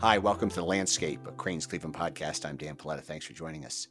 Hi, welcome to The Landscape, a Crain's Cleveland podcast. I'm Dan Paletta. Thanks for joining us.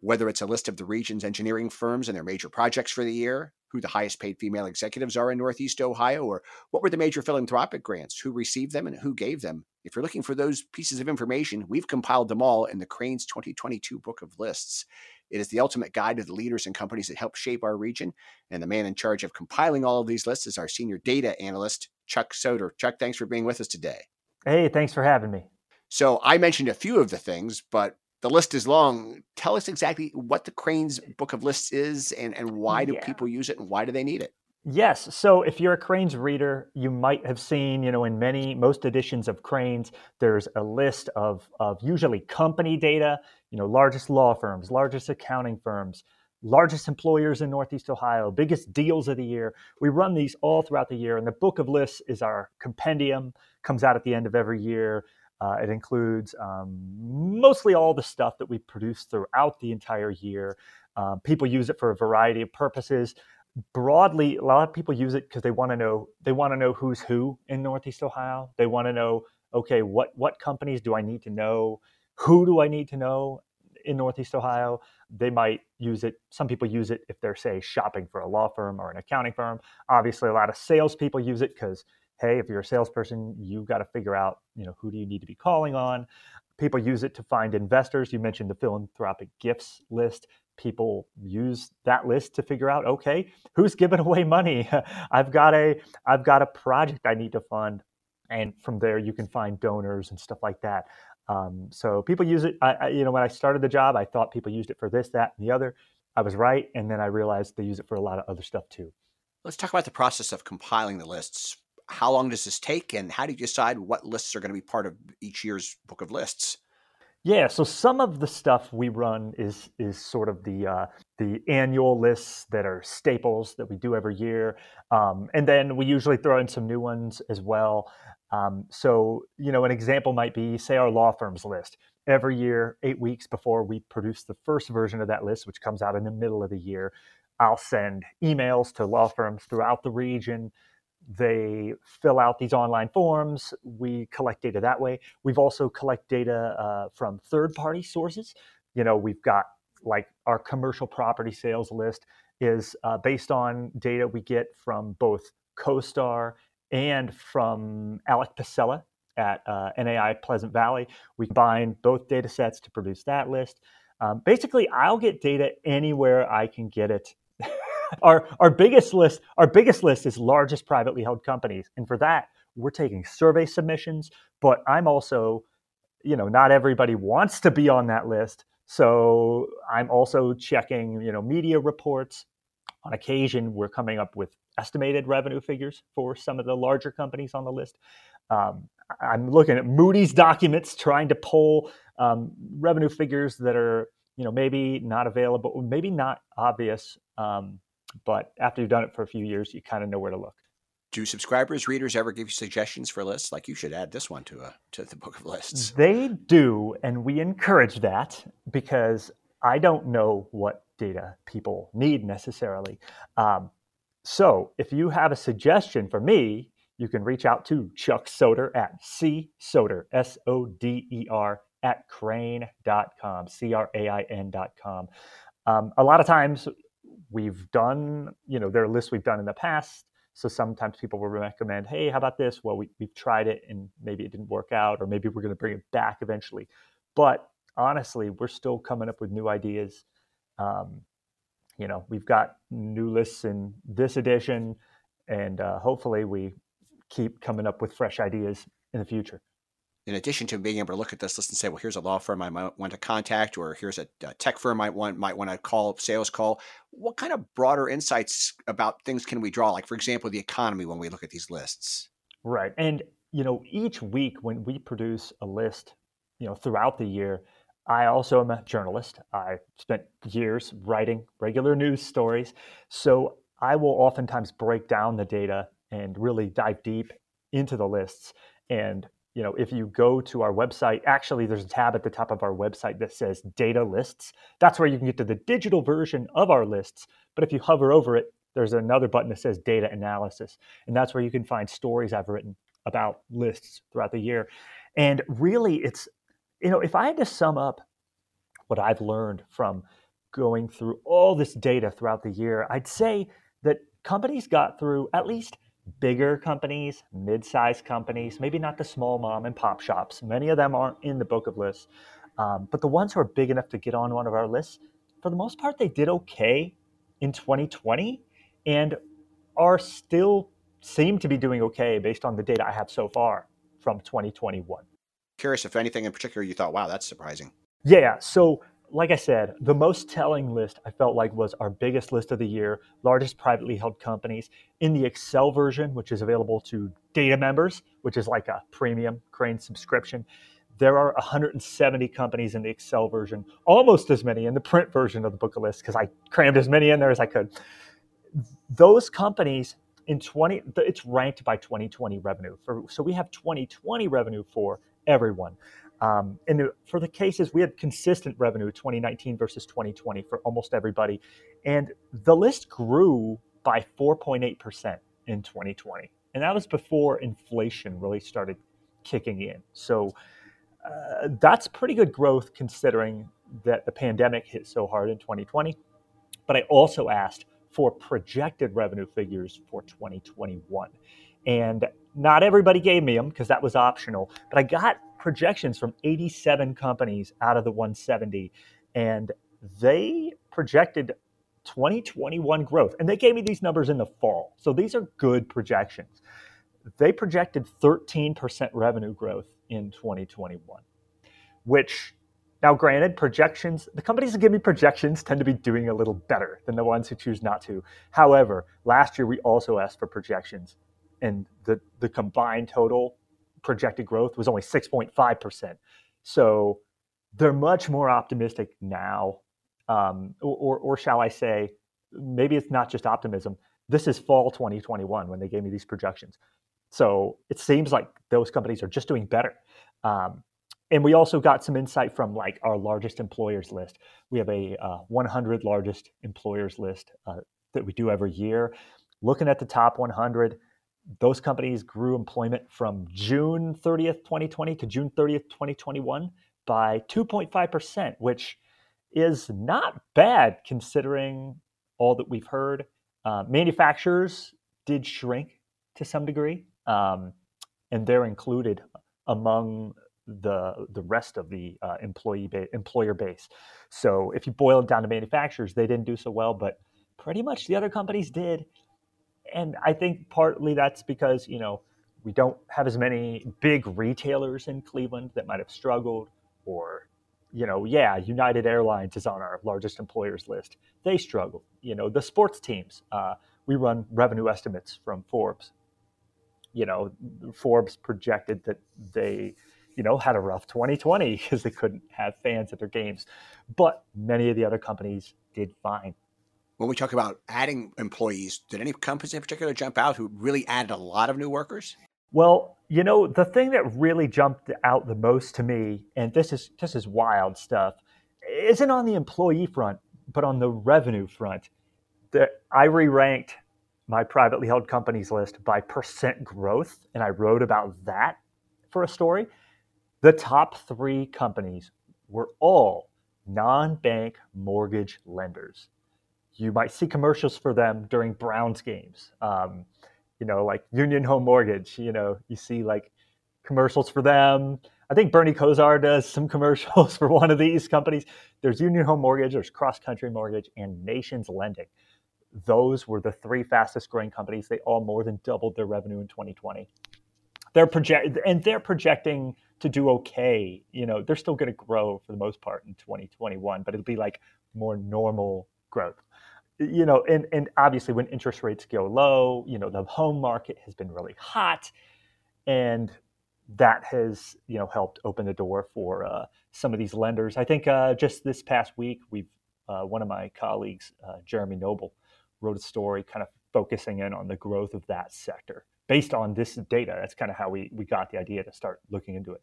Whether it's a list of the region's engineering firms and their major projects for the year, who the highest paid female executives are in Northeast Ohio, or what were the major philanthropic grants, who received them, and who gave them, if you're looking for those pieces of information, we've compiled them all in the Crain's 2022 Book of Lists. It is the ultimate guide to the leaders and companies that help shape our region. And the man in charge of compiling all of these lists is our senior data analyst, Chuck Soder. Chuck, thanks for being with us today. Hey, thanks for having me. So I mentioned a few of the things, but the list is long. Tell us exactly what the Crane's Book of Lists is and, and why do yeah. people use it and why do they need it? Yes. So if you're a Crain's reader, you might have seen, you know, in many, most editions of Crain's, there's a list of, of usually company data, you know, largest law firms, largest accounting firms, largest employers in Northeast Ohio, biggest deals of the year. We run these all throughout the year. And the Book of Lists is our compendium comes out at the end of every year. Uh, it includes um, mostly all the stuff that we produce throughout the entire year. Uh, people use it for a variety of purposes. Broadly, a lot of people use it because they want to know they want to know who's who in Northeast Ohio. They want to know, okay, what what companies do I need to know? Who do I need to know in Northeast Ohio? They might use it. Some people use it if they're say shopping for a law firm or an accounting firm. Obviously, a lot of salespeople use it because hey, if you're a salesperson, you've got to figure out, you know, who do you need to be calling on. People use it to find investors. You mentioned the philanthropic gifts list. People use that list to figure out, okay, who's giving away money? I've got a I've got a project I need to fund, and from there you can find donors and stuff like that. Um, so people use it. I, I, you know, when I started the job, I thought people used it for this, that, and the other. I was right, and then I realized they use it for a lot of other stuff too. Let's talk about the process of compiling the lists how long does this take and how do you decide what lists are going to be part of each year's book of lists yeah so some of the stuff we run is is sort of the uh, the annual lists that are staples that we do every year um, and then we usually throw in some new ones as well. Um, so you know an example might be say our law firms list. Every year eight weeks before we produce the first version of that list which comes out in the middle of the year i'll send emails to law firms throughout the region they fill out these online forms. We collect data that way. We've also collect data uh, from third-party sources. You know, we've got like our commercial property sales list is uh, based on data we get from both CoStar and from Alec Pacella at uh, NAI Pleasant Valley. We combine both data sets to produce that list. Um, basically, I'll get data anywhere I can get it our our biggest list our biggest list is largest privately held companies, and for that we're taking survey submissions. But I'm also, you know, not everybody wants to be on that list, so I'm also checking, you know, media reports. On occasion, we're coming up with estimated revenue figures for some of the larger companies on the list. Um, I'm looking at Moody's documents, trying to pull um, revenue figures that are, you know, maybe not available, maybe not obvious um, but after you've done it for a few years, you kind of know where to look. Do subscribers, readers ever give you suggestions for lists? Like you should add this one to a to the book of lists. They do, and we encourage that because I don't know what data people need necessarily. Um, so if you have a suggestion for me, you can reach out to Chuck Soder at C Soder, S O D E R, at crain.com, C R A I N.com. Um, a lot of times we've done, you know, there are lists we've done in the past. So sometimes people will recommend, hey, how about this? Well, we, we've tried it and maybe it didn't work out, or maybe we're going to bring it back eventually. But honestly, we're still coming up with new ideas. Um, you know, we've got new lists in this edition, and uh, hopefully we keep coming up with fresh ideas in the future in addition to being able to look at this list and say, well, here's a law firm I might want to contact, or here's a, a tech firm I want might want to call sales call. What kind of broader insights about things can we draw? Like, for example, the economy when we look at these lists. Right, and you know, each week when we produce a list, you know, throughout the year, I also am a journalist. I spent years writing regular news stories, so I will oftentimes break down the data and really dive deep into the lists and you know, if you go to our website, actually, there's a tab at the top of our website that says data lists. That's where you can get to the digital version of our lists. But if you hover over it, there's another button that says data analysis. And that's where you can find stories I've written about lists throughout the year. And really, it's, you know, if I had to sum up what I've learned from going through all this data throughout the year, I'd say that companies got through at least bigger companies, mid-sized companies, maybe not the small mom and pop shops. Many of them aren't in the book of lists, um, but the ones who are big enough to get on one of our lists, for the most part, they did okay in 2020 and are still seem to be doing okay based on the data I have so far from 2021. Curious if anything in particular you thought, wow, that's surprising. Yeah. So like I said, the most telling list I felt like was our biggest list of the year, largest privately held companies. In the Excel version, which is available to data members, which is like a premium Crain subscription, there are 170 companies in the Excel version, almost as many in the print version of the book of lists because I crammed as many in there as I could. Those companies in 20, it's ranked by 2020 revenue. For, so we have 2020 revenue for everyone. Um, and for the cases, we had consistent revenue 2019 versus 2020 for almost everybody. And the list grew by 4.8% in 2020. And that was before inflation really started kicking in. So uh, that's pretty good growth considering that the pandemic hit so hard in 2020. But I also asked for projected revenue figures for 2021. And not everybody gave me them because that was optional, but I got projections from 87 companies out of the 170, and they projected 2021 growth. And they gave me these numbers in the fall. So these are good projections. They projected 13% revenue growth in 2021, which now, granted, projections, the companies that give me projections tend to be doing a little better than the ones who choose not to. However, last year we also asked for projections, and the, the combined total projected growth was only 6.5%. So they're much more optimistic now. Um, or, or shall I say, maybe it's not just optimism. This is fall 2021 when they gave me these projections. So it seems like those companies are just doing better. Um, and we also got some insight from like our largest employers list. We have a uh, 100 largest employers list uh, that we do every year. Looking at the top 100, those companies grew employment from June 30th, 2020 to June 30th, 2021 by 2.5%, which is not bad considering all that we've heard. Uh, manufacturers did shrink to some degree, um, and they're included among the the rest of the uh, employee ba- employer base. So if you boil it down to manufacturers, they didn't do so well, but pretty much the other companies did and I think partly that's because you know we don't have as many big retailers in Cleveland that might have struggled, or you know, yeah, United Airlines is on our largest employers list. They struggle. You know, the sports teams. Uh, we run revenue estimates from Forbes. You know, Forbes projected that they, you know, had a rough 2020 because they couldn't have fans at their games, but many of the other companies did fine when we talk about adding employees, did any companies in particular jump out who really added a lot of new workers? Well, you know, the thing that really jumped out the most to me, and this is this is wild stuff, isn't on the employee front, but on the revenue front. I re-ranked my privately held companies list by percent growth, and I wrote about that for a story. The top three companies were all non-bank mortgage lenders you might see commercials for them during Browns games. Um, you know, like Union Home Mortgage. You know, you see like commercials for them. I think Bernie Kosar does some commercials for one of these companies. There's Union Home Mortgage, there's Cross Country Mortgage, and Nations Lending. Those were the three fastest growing companies. They all more than doubled their revenue in 2020. They're project and they're projecting to do okay. You know, they're still going to grow for the most part in 2021, but it'll be like more normal growth you know, and, and obviously when interest rates go low, you know, the home market has been really hot and that has, you know, helped open the door for uh, some of these lenders. I think uh, just this past week, we've, uh, one of my colleagues, uh, Jeremy Nobile, wrote a story kind of focusing in on the growth of that sector based on this data. That's kind of how we, we got the idea to start looking into it.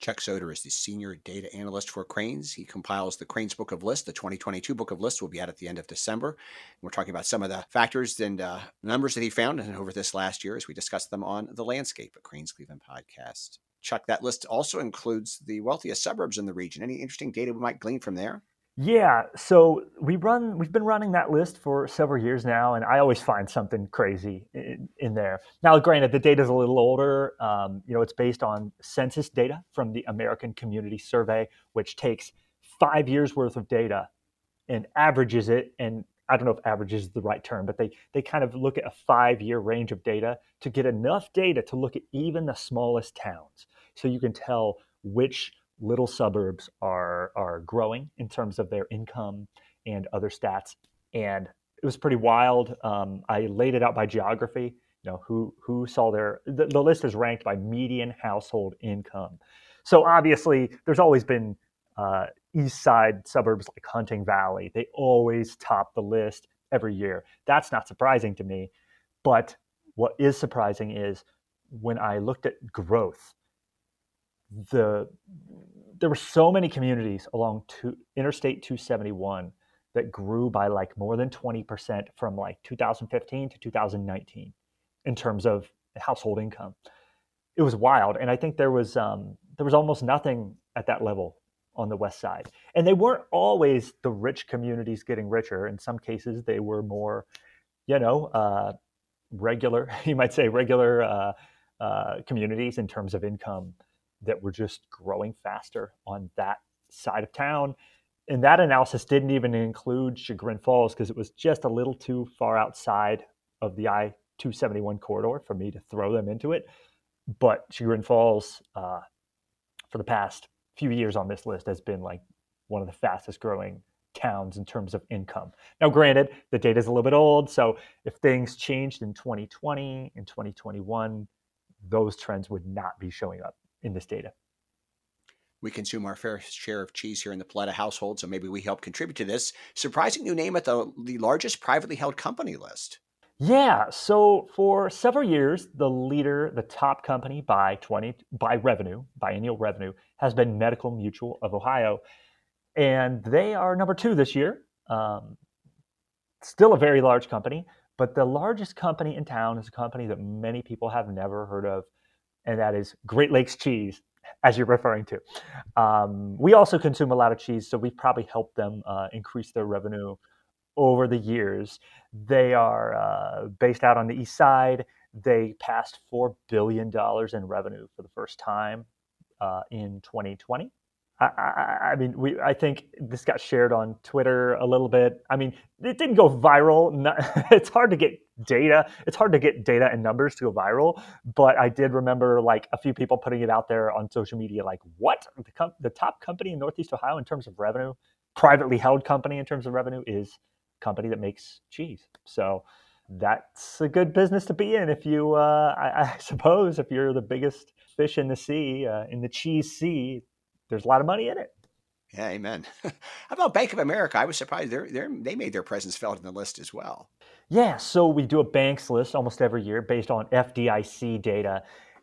Chuck Soder is the senior data analyst for Crain's. He compiles the Crain's Book of Lists. The 2022 Book of Lists will be out at the end of December. We're talking about some of the factors and uh, numbers that he found over this last year as we discuss them on the landscape, at Crain's Cleveland podcast. Chuck, that list also includes the wealthiest suburbs in the region. Any interesting data we might glean from there? Yeah, so we run we've been running that list for several years now, and I always find something crazy in, in there. Now, granted, the data is a little older. Um, you know, it's based on census data from the American Community Survey, which takes five years worth of data and averages it. And I don't know if averages is the right term, but they they kind of look at a five year range of data to get enough data to look at even the smallest towns, so you can tell which little suburbs are are growing in terms of their income and other stats. And it was pretty wild. Um, I laid it out by geography. You know who who saw their the, the list is ranked by median household income. So obviously, there's always been uh, east side suburbs like Hunting Valley. They always top the list every year. That's not surprising to me. But what is surprising is when I looked at growth, the there were so many communities along two, Interstate 271 that grew by like more than 20% from like 2015 to 2019 in terms of household income. It was wild, and I think there was um, there was almost nothing at that level on the west side. And they weren't always the rich communities getting richer. In some cases, they were more, you know, uh, regular. You might say regular uh, uh, communities in terms of income that were just growing faster on that side of town. And that analysis didn't even include Chagrin Falls because it was just a little too far outside of the I 271 corridor for me to throw them into it. But Chagrin Falls, uh, for the past few years on this list, has been like one of the fastest growing towns in terms of income. Now, granted, the data is a little bit old. So if things changed in 2020 and 2021, those trends would not be showing up in this data. We consume our fair share of cheese here in the Paletta household, so maybe we help contribute to this. Surprising new name at the, the largest privately held company list. Yeah, so for several years, the leader, the top company by 20 by revenue, by annual revenue, has been Medical Mutual of Ohio, and they are number two this year. Um, still a very large company, but the largest company in town is a company that many people have never heard of, and that is Great Lakes Cheese, as you're referring to. Um, we also consume a lot of cheese, so we've probably helped them uh, increase their revenue over the years. They are uh, based out on the east side. They passed $4 billion in revenue for the first time uh, in 2020. I, I, I, mean, we. I think this got shared on Twitter a little bit. I mean, it didn't go viral. it's hard to get data. It's hard to get data and numbers to go viral. But I did remember like a few people putting it out there on social media, like, "What the, com- the top company in Northeast Ohio in terms of revenue, privately held company in terms of revenue is company that makes cheese." So that's a good business to be in if you, uh, I, I, suppose, if you're the biggest fish in the sea, uh, in the cheese sea there's a lot of money in it. Yeah, amen. How about Bank of America? I was surprised they're, they're, they made their presence felt in the list as well. Yeah, so we do a banks list almost every year based on FDIC data.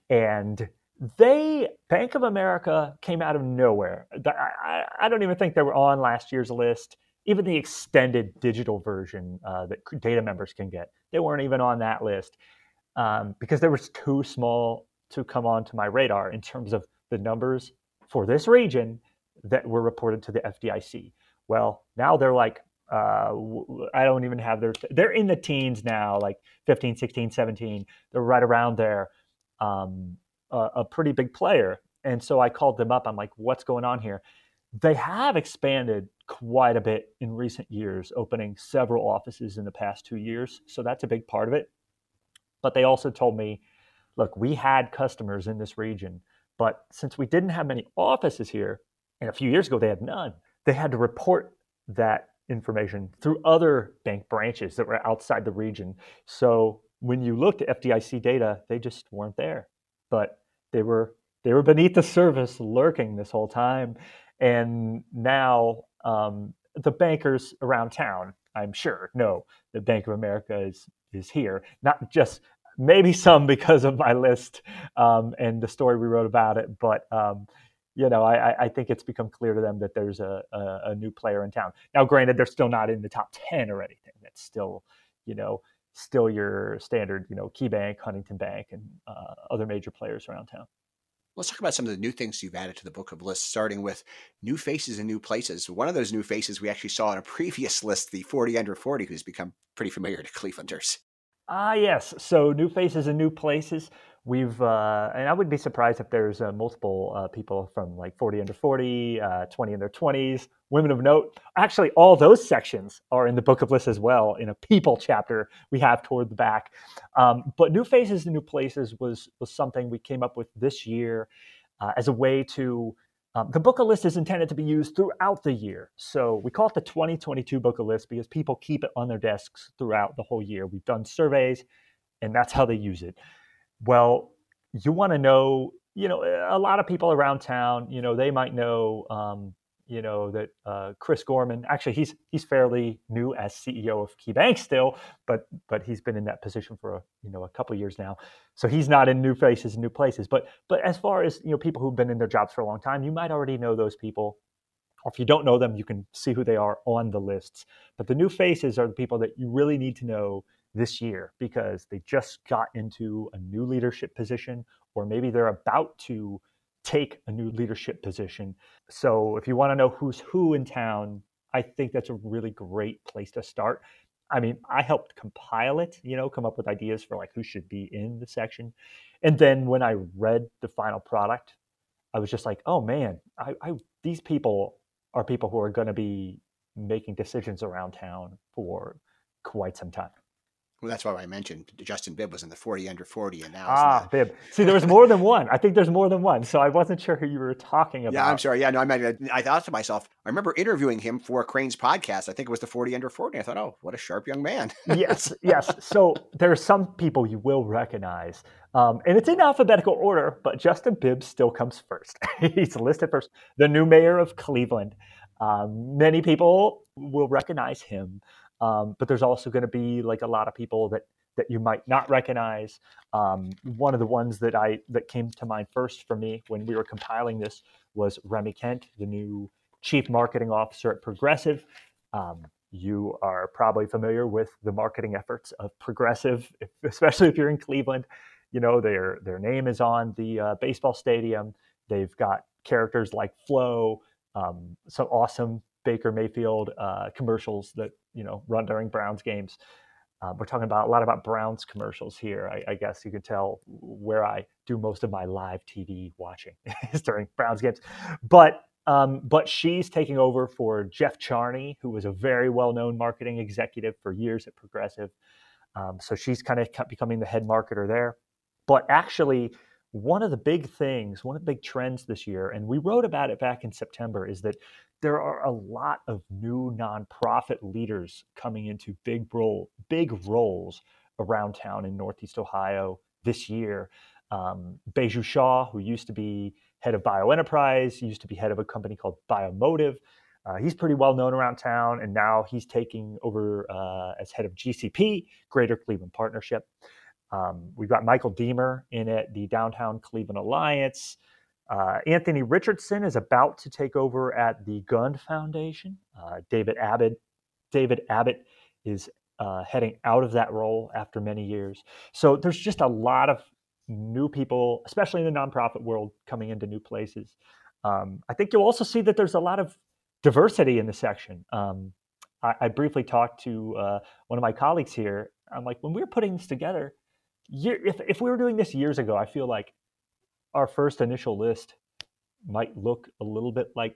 And they, Bank of America, came out of nowhere. I, I don't even think they were on last year's list. Even the extended digital version uh, that data members can get, they weren't even on that list um, because they were too small to come onto my radar in terms of the numbers for this region that were reported to the FDIC. Well, now they're like, uh, I don't even have their, they're in the teens now, like 15, 16, 17. They're right around there, um, a, a pretty big player. And so I called them up. I'm like, what's going on here? They have expanded quite a bit in recent years, opening several offices in the past two years. So that's a big part of it. But they also told me, look, we had customers in this region but since we didn't have many offices here, and a few years ago they had none, they had to report that information through other bank branches that were outside the region. So when you looked at FDIC data, they just weren't there. But they were they were beneath the surface, lurking this whole time. And now um, the bankers around town, I'm sure, know that Bank of America is is here, not just maybe some because of my list um, and the story we wrote about it. But um, you know, I, I, think it's become clear to them that there's a, a, a, new player in town. Now, granted, they're still not in the top ten or anything. That's still, you know, still your standard, you know, KeyBank, Huntington Bank, and uh, other major players around town. Let's talk about some of the new things you've added to the book of lists, starting with new faces and new places. One of those new faces we actually saw on a previous list, the 40 under 40, who's become pretty familiar to Clevelanders. Ah, yes. So new faces and new places. We've, uh, and I would be surprised if there's uh, multiple uh, people from like 40 under 40, uh, 20 in their 20s, women of note. Actually, all those sections are in the book of lists as well in a people chapter we have toward the back. Um, but new faces and new places was was something we came up with this year uh, as a way to. Um, the book of list is intended to be used throughout the year. So we call it the 2022 book of list because people keep it on their desks throughout the whole year. We've done surveys, and that's how they use it. Well, you want to know, you know, a lot of people around town, you know, they might know, um, you know, that uh, Chris Gorman, actually, he's he's fairly new as CEO of KeyBank still, but but he's been in that position for a, you know a couple years now, so he's not in new faces, and new places. But but as far as you know, people who've been in their jobs for a long time, you might already know those people. Or if you don't know them, you can see who they are on the lists. But the new faces are the people that you really need to know this year because they just got into a new leadership position, or maybe they're about to take a new leadership position. So if you want to know who's who in town, I think that's a really great place to start. I mean, I helped compile it, you know, come up with ideas for like who should be in the section. And then when I read the final product, I was just like, oh man, I, I these people are people who are going to be making decisions around town for quite some time. Well, that's why I mentioned Justin Bibb was in the 40 under 40, and now ah Bibb. See, there was more than one. I think there's more than one, so I wasn't sure who you were talking about. Yeah, I'm sorry. Yeah, no, I mean, I thought to myself, I remember interviewing him for Crane's podcast. I think it was the 40 under 40. I thought, oh, what a sharp young man. yes, yes. So there are some people you will recognize, um, and it's in alphabetical order, but Justin Bibb still comes first. He's listed first. The new mayor of Cleveland. Um, many people will recognize him. Um, but there's also going to be like a lot of people that that you might not recognize. Um, one of the ones that I that came to mind first for me when we were compiling this was Remi Kent, the new chief marketing officer at Progressive. Um, you are probably familiar with the marketing efforts of Progressive, especially if you're in Cleveland. You know their their name is on the uh, baseball stadium. They've got characters like Flo, um, some awesome Baker Mayfield uh, commercials that you know run during Browns games. Uh, we're talking about a lot about Browns commercials here. I, I, guess you can tell where I do most of my live TV watching is during Browns games. But um, but she's taking over for Jeff Charney, who was a very well-known marketing executive for years at Progressive. Um, so she's kind of becoming the head marketer there. But actually, one of the big things, one of the big trends this year, and we wrote about it back in September, is that there are a lot of new nonprofit leaders coming into big role, big roles around town in Northeast Ohio this year. Um, Baiju Shah, who used to be head of BioEnterprise, used to be head of a company called BioMotiv. Uh, he's pretty well known around town, and now he's taking over uh, as head of GCP, Greater Cleveland Partnership. Um, we've got Michael Deemer in it, the Downtown Cleveland Alliance. Uh, Anthony Richardson is about to take over at the Gund Foundation. Uh, David Abbott, David Abbott is uh, heading out of that role after many years. So there's just a lot of new people, especially in the nonprofit world, coming into new places. Um, I think you'll also see that there's a lot of diversity in the section. Um, I, I, briefly talked to uh, one of my colleagues here. I'm like, when we were putting this together, year, if if we were doing this years ago, I feel like our first initial list might look a little bit like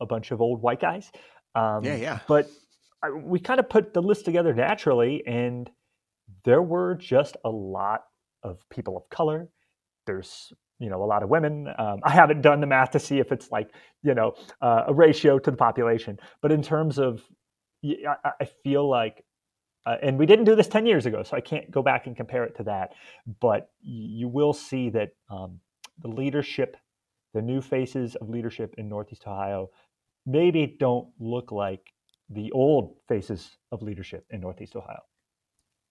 a bunch of old white guys. Um, yeah, yeah. But I, we kind of put the list together naturally, and there were just a lot of people of color. There's you know a lot of women. Um, I haven't done the math to see if it's like you know uh, a ratio to the population, but in terms of, I, I feel like uh, and we didn't do this 10 years ago, so I can't go back and compare it to that. But you will see that um, the leadership, the new faces of leadership in Northeast Ohio, maybe don't look like the old faces of leadership in Northeast Ohio.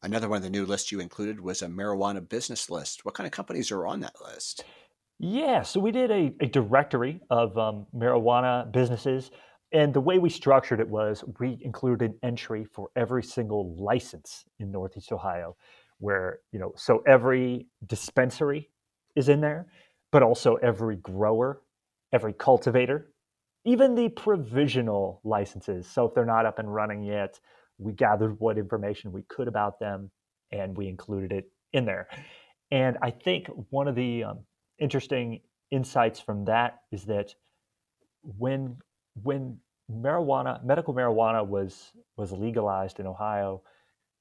Another one of the new lists you included was a marijuana business list. What kind of companies are on that list? Yeah, so we did a, a directory of um, marijuana businesses and the way we structured it was we included an entry for every single license in Northeast Ohio, where, you know, so every dispensary is in there. but also every grower, every cultivator, even the provisional licenses. So if they're not up and running yet, we gathered what information we could about them and we included it in there. And I think one of the um, interesting insights from that is that when when marijuana, medical marijuana was was legalized in Ohio,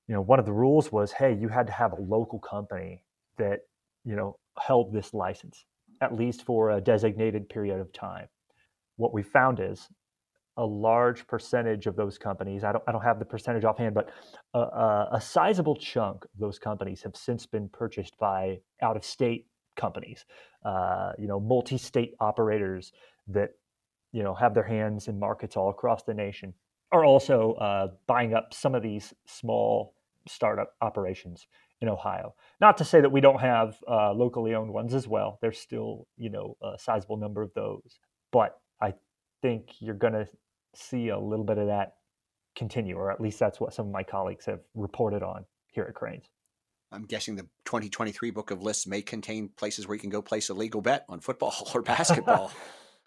you know, one of the rules was, hey, you had to have a local company that you know held this license at least for a designated period of time. What we found is a large percentage of those companies, I don't, I don't have the percentage offhand, but a, a, a sizable chunk of those companies have since been purchased by out of state companies, uh, you know, multi state operators that, you know, have their hands in markets all across the nation are also uh, buying up some of these small startup operations in Ohio. Not to say that we don't have uh, locally owned ones as well. There's still, you know, a sizable number of those. But I think you're going to see a little bit of that continue, or at least that's what some of my colleagues have reported on here at Crain's. I'm guessing the 2023 book of lists may contain places where you can go place a legal bet on football or basketball.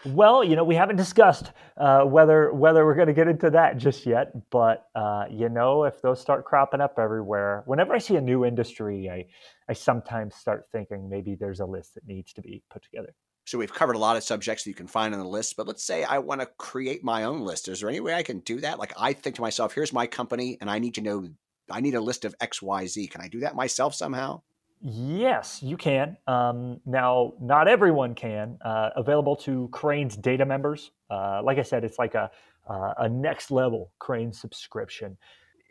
well, you know, we haven't discussed uh, whether whether we're going to get into that just yet, but uh, you know, if those start cropping up everywhere, whenever I see a new industry, I I sometimes start thinking maybe there's a list that needs to be put together. So we've covered a lot of subjects that you can find on the list, but let's say I want to create my own list. Is there any way I can do that? Like I think to myself, here's my company and I need to know I need a list of XYZ. Can I do that myself somehow? Yes, you can. Um, now, not everyone can. Uh, available to Crane's data members. Uh, like I said, it's like a, uh, a next level Crain subscription.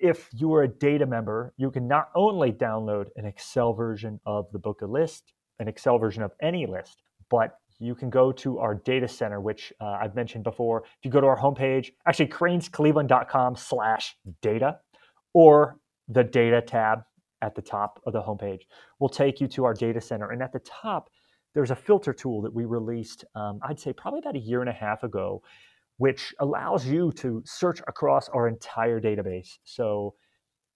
If you are a data member, you can not only download an Excel version of the book of list, an Excel version of any list, but you can go to our data center, which uh, I've mentioned before. If you go to our homepage, actually crainscleveland.com slash data or the data tab at the top of the homepage will take you to our data center. And at the top, there's a filter tool that we released, um, I'd say probably about a year and a half ago, which allows you to search across our entire database. So,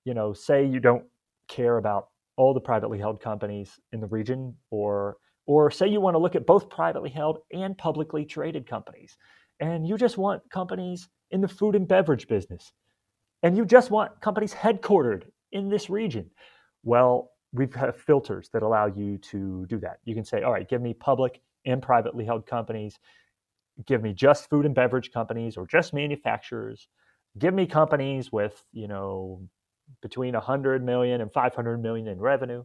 you know, say you don't care about all the privately held companies in the region or or say you want to look at both privately held and publicly traded companies, and you just want companies in the food and beverage business, and you just want companies headquartered in this region. Well, we've got filters that allow you to do that. You can say, all right, give me public and privately held companies, give me just food and beverage companies or just manufacturers, give me companies with, you know, between 100 million and 500 million in revenue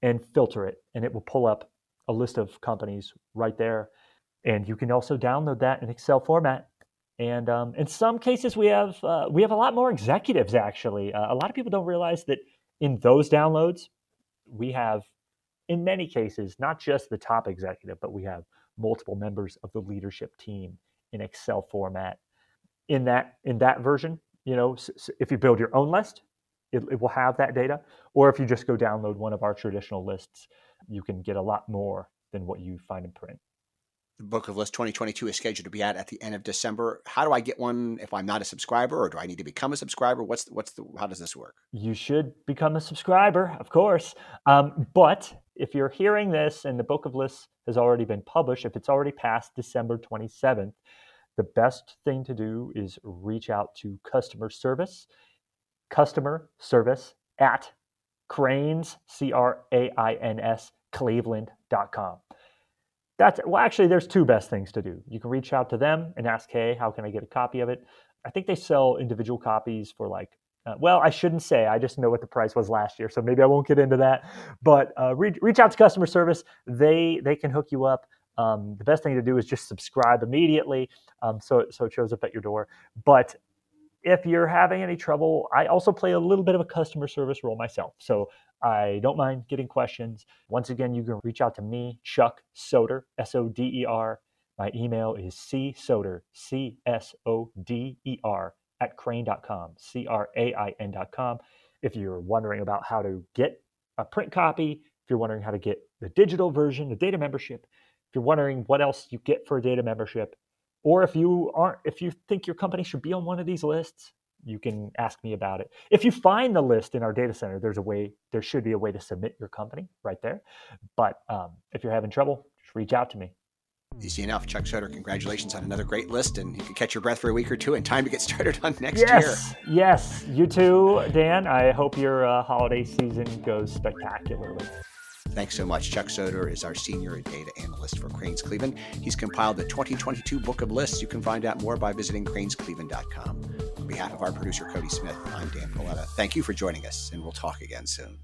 and filter it and it will pull up a list of companies right there. And you can also download that in Excel format. And um, in some cases, we have uh, we have a lot more executives. Actually, uh, a lot of people don't realize that in those downloads, we have, in many cases, not just the top executive, but we have multiple members of the leadership team in Excel format. In that in that version, you know, so if you build your own list, it, it will have that data. Or if you just go download one of our traditional lists, you can get a lot more than what you find in print. The Book of List 2022 is scheduled to be out at the end of December. How do I get one if I'm not a subscriber, or do I need to become a subscriber? What's the, what's the how does this work? You should become a subscriber, of course. Um, but if you're hearing this and the Book of Lists has already been published, if it's already past December 27th, the best thing to do is reach out to customer service, customer service at Crains, C R A I N S, cleveland.com. That's well, actually, there's two best things to do. You can reach out to them and ask, hey, how can I get a copy of it? I think they sell individual copies for like, uh, well, I shouldn't say. I just know what the price was last year, so maybe I won't get into that. But uh, reach, reach out to customer service. They they can hook you up. Um, the best thing to do is just subscribe immediately, um, so so it shows up at your door. But if you're having any trouble, I also play a little bit of a customer service role myself. So I don't mind getting questions. Once again, you can reach out to me, Chuck Soder, S O D E R. My email is csoder, C S O D E R, at crain.com, C R A I N.com. If you're wondering about how to get a print copy, if you're wondering how to get the digital version, the data membership, if you're wondering what else you get for a data membership, or if you aren't, if you think your company should be on one of these lists, you can ask me about it. If you find the list in our data center, there's a way, there should be a way to submit your company right there. But um, if you're having trouble, just reach out to me. Easy enough. Chuck Soder, congratulations on another great list, and you can catch your breath for a week or two and time to get started on next yes, year. Yes, you too, Dan. I hope your uh, holiday season goes spectacularly. Thanks so much. Chuck Soder is our senior data analyst for Crain's Cleveland. He's compiled the 2022 book of lists. You can find out more by visiting crainscleveland.com. On behalf of our producer, Cody Smith, I'm Dan Paletta. Thank you for joining us, and we'll talk again soon.